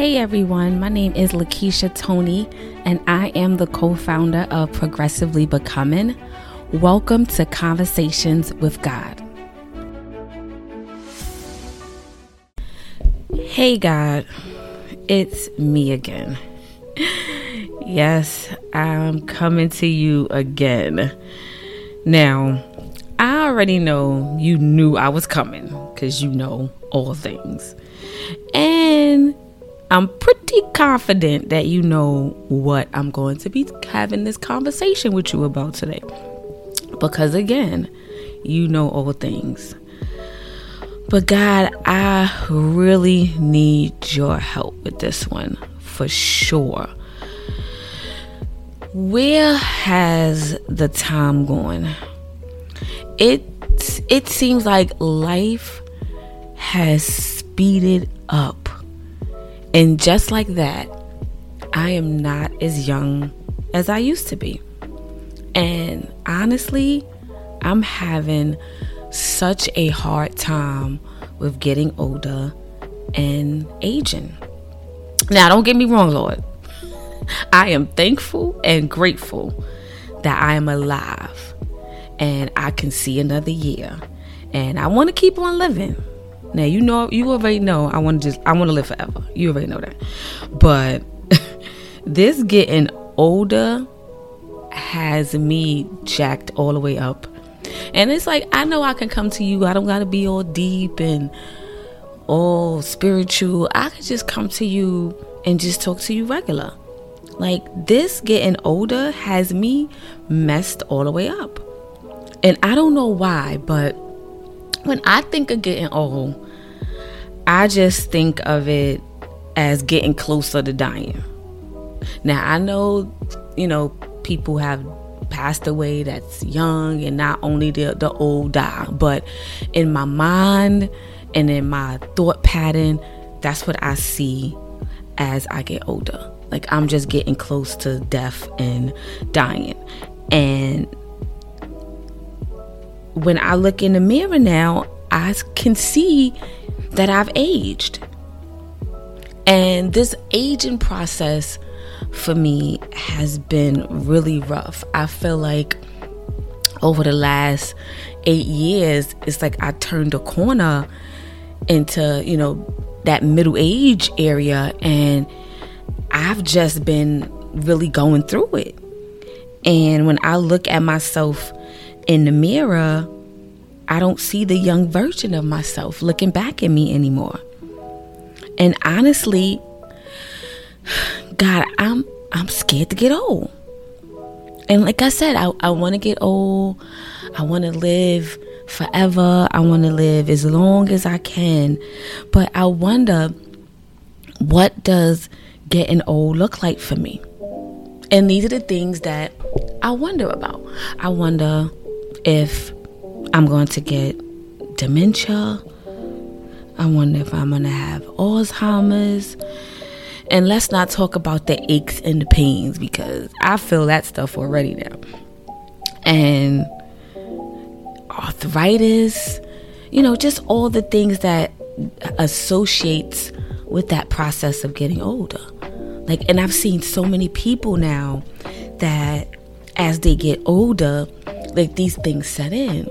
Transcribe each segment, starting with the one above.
Hey everyone, my name is Lakeisha Tony, and I am the co founder of Progressively Becoming. Welcome to Conversations with God. Hey God, it's me again. Yes, I'm coming to you again. Now, I already know you knew I was coming because you know all things. And I'm pretty confident that you know what I'm going to be having this conversation with you about today. Because again, you know all things. But God, I really need your help with this one for sure. Where has the time gone? It it seems like life has speeded up and just like that, I am not as young as I used to be. And honestly, I'm having such a hard time with getting older and aging. Now, don't get me wrong, Lord. I am thankful and grateful that I am alive and I can see another year. And I want to keep on living. Now you know you already know I want to just I want to live forever. You already know that. But this getting older has me jacked all the way up. And it's like I know I can come to you. I don't got to be all deep and all spiritual. I can just come to you and just talk to you regular. Like this getting older has me messed all the way up. And I don't know why, but when I think of getting old, I just think of it as getting closer to dying. Now, I know, you know, people have passed away that's young and not only the, the old die, but in my mind and in my thought pattern, that's what I see as I get older. Like I'm just getting close to death and dying. And when I look in the mirror now, I can see that I've aged. And this aging process for me has been really rough. I feel like over the last eight years, it's like I turned a corner into, you know, that middle age area and I've just been really going through it. And when I look at myself in the mirror, I don't see the young version of myself looking back at me anymore. And honestly, God, I'm I'm scared to get old. And like I said, I, I want to get old. I want to live forever. I want to live as long as I can. But I wonder what does getting old look like for me? And these are the things that I wonder about. I wonder if I'm going to get dementia. I wonder if I'm going to have Alzheimer's. And let's not talk about the aches and the pains because I feel that stuff already now. And arthritis, you know, just all the things that associates with that process of getting older. Like and I've seen so many people now that as they get older, like these things set in.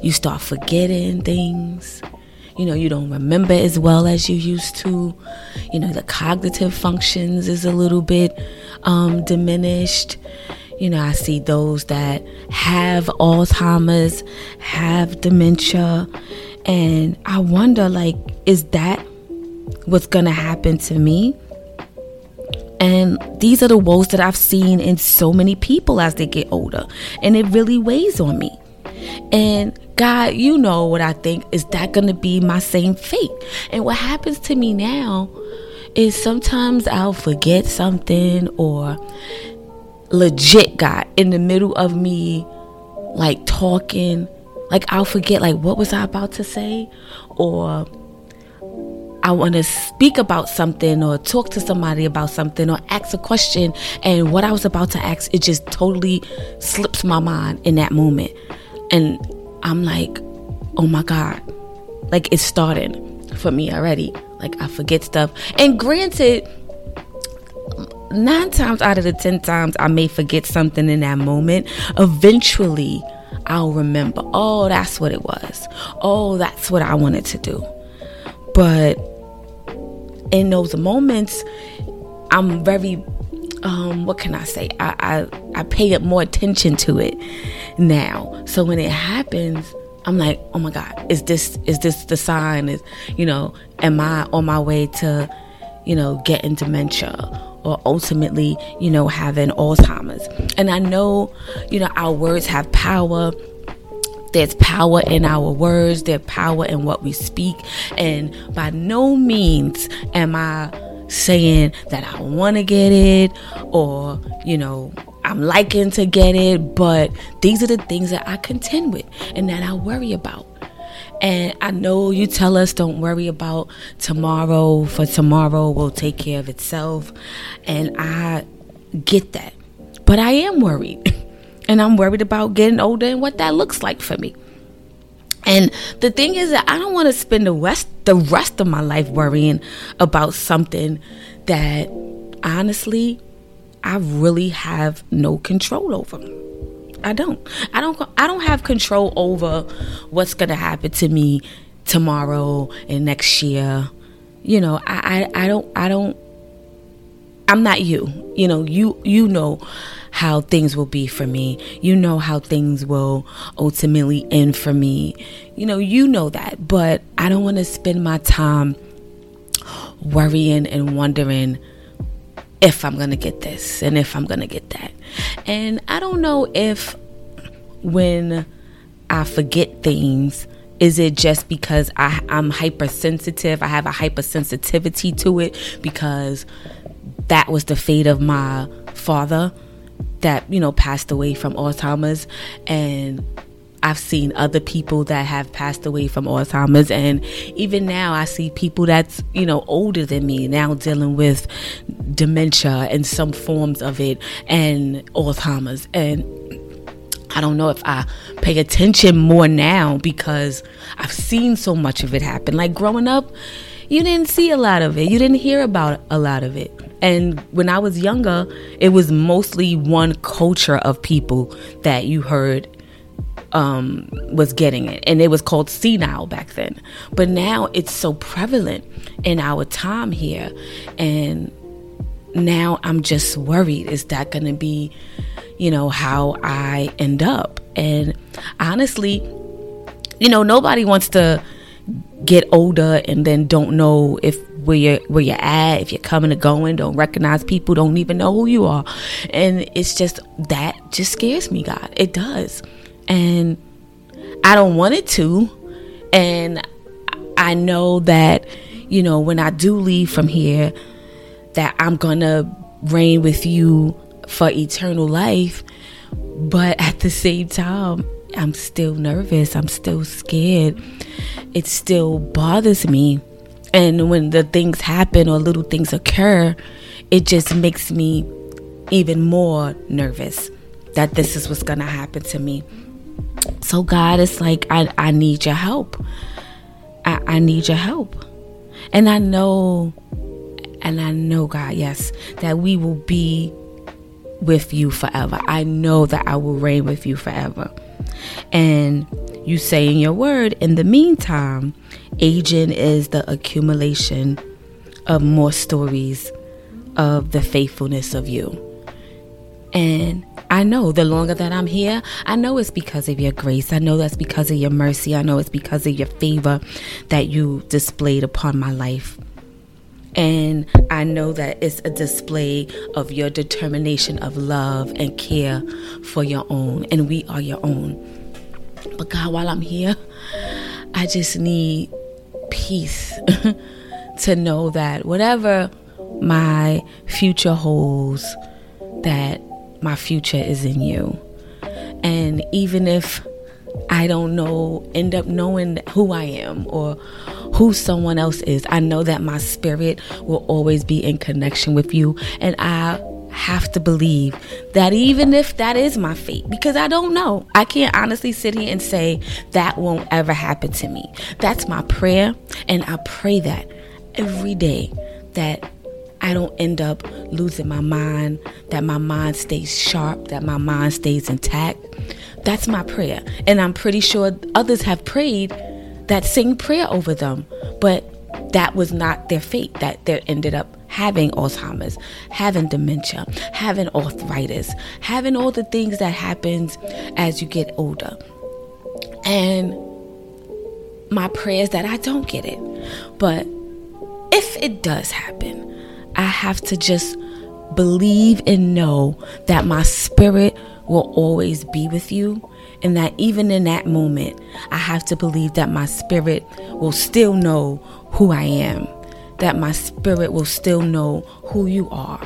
You start forgetting things. You know, you don't remember as well as you used to. You know, the cognitive functions is a little bit um, diminished. You know, I see those that have Alzheimer's, have dementia, and I wonder, like, is that what's gonna happen to me? And these are the woes that I've seen in so many people as they get older. And it really weighs on me. And God, you know what I think. Is that going to be my same fate? And what happens to me now is sometimes I'll forget something or legit, God, in the middle of me like talking, like I'll forget, like, what was I about to say? Or I want to speak about something or talk to somebody about something or ask a question. And what I was about to ask, it just totally slips my mind in that moment. And I'm like, oh my God, like it's starting for me already. Like I forget stuff. And granted, nine times out of the ten times I may forget something in that moment, eventually I'll remember, oh, that's what it was. Oh, that's what I wanted to do. But in those moments, I'm very um, what can I say? I, I I pay more attention to it now. So when it happens, I'm like, oh my God, is this is this the sign? Is you know, am I on my way to, you know, getting dementia or ultimately, you know, having Alzheimer's? And I know, you know, our words have power. There's power in our words, there's power in what we speak. And by no means am I saying that I want to get it or, you know, I'm liking to get it, but these are the things that I contend with and that I worry about. And I know you tell us don't worry about tomorrow, for tomorrow will take care of itself. And I get that. But I am worried. And I'm worried about getting older and what that looks like for me. And the thing is that I don't want to spend the rest the rest of my life worrying about something that honestly I really have no control over. I don't. I don't I don't have control over what's going to happen to me tomorrow and next year. You know, I, I I don't I don't I'm not you. You know, you you know how things will be for me. You know how things will ultimately end for me. You know, you know that, but I don't want to spend my time worrying and wondering if I'm going to get this and if I'm going to get that. And I don't know if when I forget things, is it just because I, I'm hypersensitive? I have a hypersensitivity to it because that was the fate of my father that you know passed away from Alzheimer's. And I've seen other people that have passed away from Alzheimer's. And even now I see people that's you know older than me now dealing with dementia and some forms of it and Alzheimer's. And I don't know if I pay attention more now because I've seen so much of it happen. Like growing up you didn't see a lot of it you didn't hear about a lot of it and when I was younger, it was mostly one culture of people that you heard um, was getting it. And it was called senile back then. But now it's so prevalent in our time here. And now I'm just worried is that going to be, you know, how I end up? And honestly, you know, nobody wants to get older and then don't know if where you're where you're at, if you're coming or going, don't recognize people, don't even know who you are. And it's just that just scares me, God. It does. And I don't want it to. And I know that, you know, when I do leave from here, that I'm gonna reign with you for eternal life. But at the same time, I'm still nervous. I'm still scared. It still bothers me and when the things happen or little things occur, it just makes me even more nervous that this is what's going to happen to me. So, God, it's like, I, I need your help. I, I need your help. And I know, and I know, God, yes, that we will be with you forever. I know that I will reign with you forever. And you say in your word, in the meantime, aging is the accumulation of more stories of the faithfulness of you. And I know the longer that I'm here, I know it's because of your grace. I know that's because of your mercy. I know it's because of your favor that you displayed upon my life. And I know that it's a display of your determination of love and care for your own. And we are your own. But God, while I'm here, I just need peace to know that whatever my future holds, that my future is in you. And even if I don't know, end up knowing who I am or who someone else is, I know that my spirit will always be in connection with you. And I have to believe that even if that is my fate, because I don't know, I can't honestly sit here and say that won't ever happen to me. That's my prayer, and I pray that every day that I don't end up losing my mind, that my mind stays sharp, that my mind stays intact. That's my prayer. And I'm pretty sure others have prayed that same prayer over them, but that was not their fate, that they ended up having Alzheimer's, having dementia, having arthritis, having all the things that happens as you get older. And my prayer is that I don't get it. But if it does happen, I have to just believe and know that my spirit will always be with you. And that even in that moment, I have to believe that my spirit will still know who I am, that my spirit will still know who you are,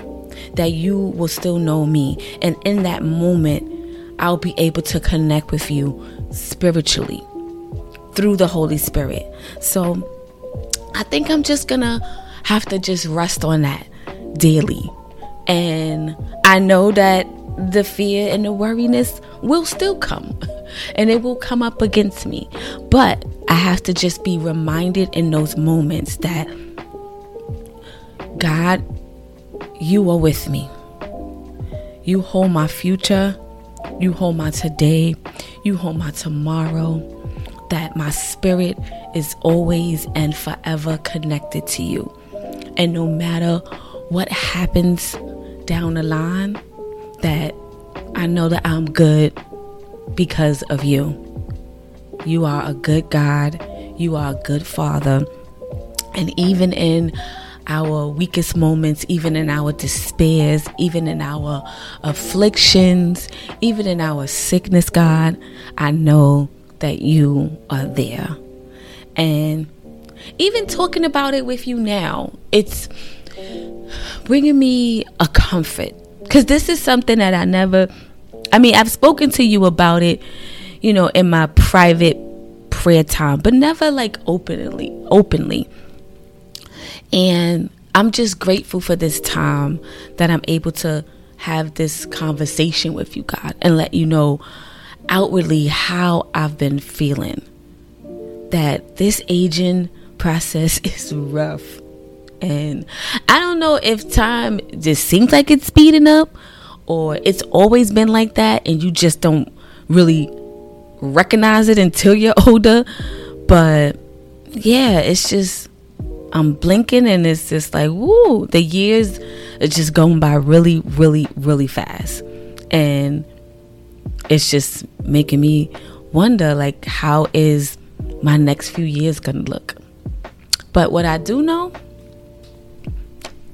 that you will still know me. And in that moment, I'll be able to connect with you spiritually through the Holy Spirit. So I think I'm just gonna have to just rest on that daily. And I know that the fear and the worriness will still come and it will come up against me. But I have to just be reminded in those moments that God, you are with me. You hold my future. You hold my today. You hold my tomorrow. That my spirit is always and forever connected to you. And no matter what happens down the line, that I know that I'm good because of you. You are a good God. You are a good Father. And even in our weakest moments, even in our despairs, even in our afflictions, even in our sickness, God, I know that you are there. And even talking about it with you now, it's bringing me a comfort because this is something that I never, I mean, I've spoken to you about it, you know, in my private prayer time, but never like openly, openly. And I'm just grateful for this time that I'm able to have this conversation with you, God, and let you know outwardly how I've been feeling. That this aging process is rough. And I don't know if time just seems like it's speeding up or it's always been like that and you just don't really recognize it until you're older. But yeah, it's just I'm blinking and it's just like, woo, the years are just going by really, really, really fast. And it's just making me wonder like how is my next few years gonna look? But what I do know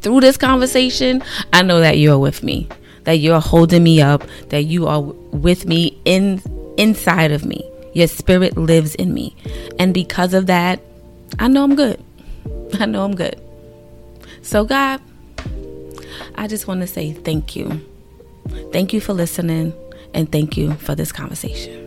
through this conversation, I know that you're with me, that you're holding me up, that you are with me in inside of me. Your spirit lives in me. And because of that, I know I'm good. I know I'm good. So, God, I just want to say thank you. Thank you for listening, and thank you for this conversation.